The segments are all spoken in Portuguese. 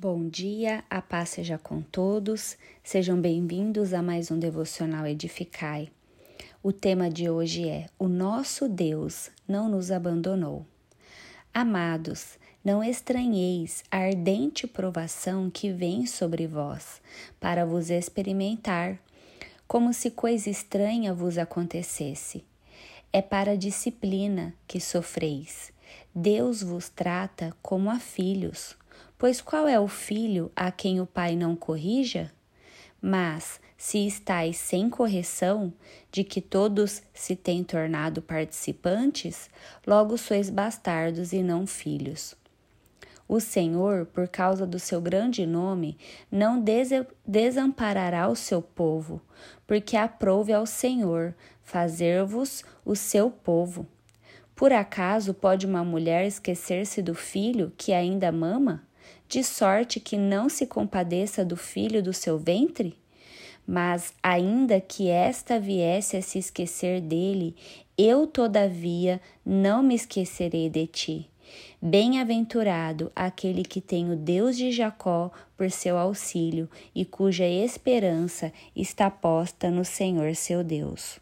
Bom dia, a paz seja com todos. Sejam bem-vindos a mais um devocional Edificai. O tema de hoje é: O nosso Deus não nos abandonou. Amados, não estranheis a ardente provação que vem sobre vós, para vos experimentar, como se coisa estranha vos acontecesse. É para a disciplina que sofreis. Deus vos trata como a filhos. Pois qual é o filho a quem o pai não corrija? Mas, se estáis sem correção, de que todos se têm tornado participantes, logo sois bastardos e não filhos. O Senhor, por causa do seu grande nome, não desamparará o seu povo, porque aprouve ao Senhor fazer-vos o seu povo. Por acaso pode uma mulher esquecer-se do filho que ainda mama? De sorte que não se compadeça do filho do seu ventre? Mas, ainda que esta viesse a se esquecer dele, eu, todavia, não me esquecerei de ti. Bem-aventurado aquele que tem o Deus de Jacó por seu auxílio e cuja esperança está posta no Senhor seu Deus.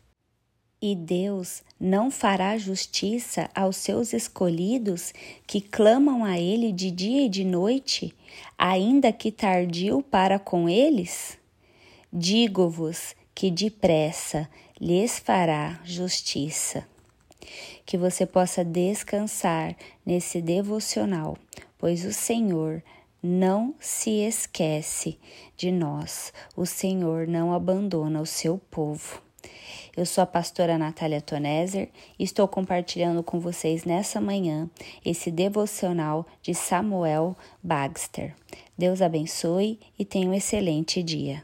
E Deus não fará justiça aos seus escolhidos que clamam a Ele de dia e de noite, ainda que tardio para com eles? Digo-vos que depressa lhes fará justiça. Que você possa descansar nesse devocional, pois o Senhor não se esquece de nós, o Senhor não abandona o seu povo. Eu sou a pastora Natália Toneser e estou compartilhando com vocês nessa manhã esse devocional de Samuel Bagster. Deus abençoe e tenha um excelente dia.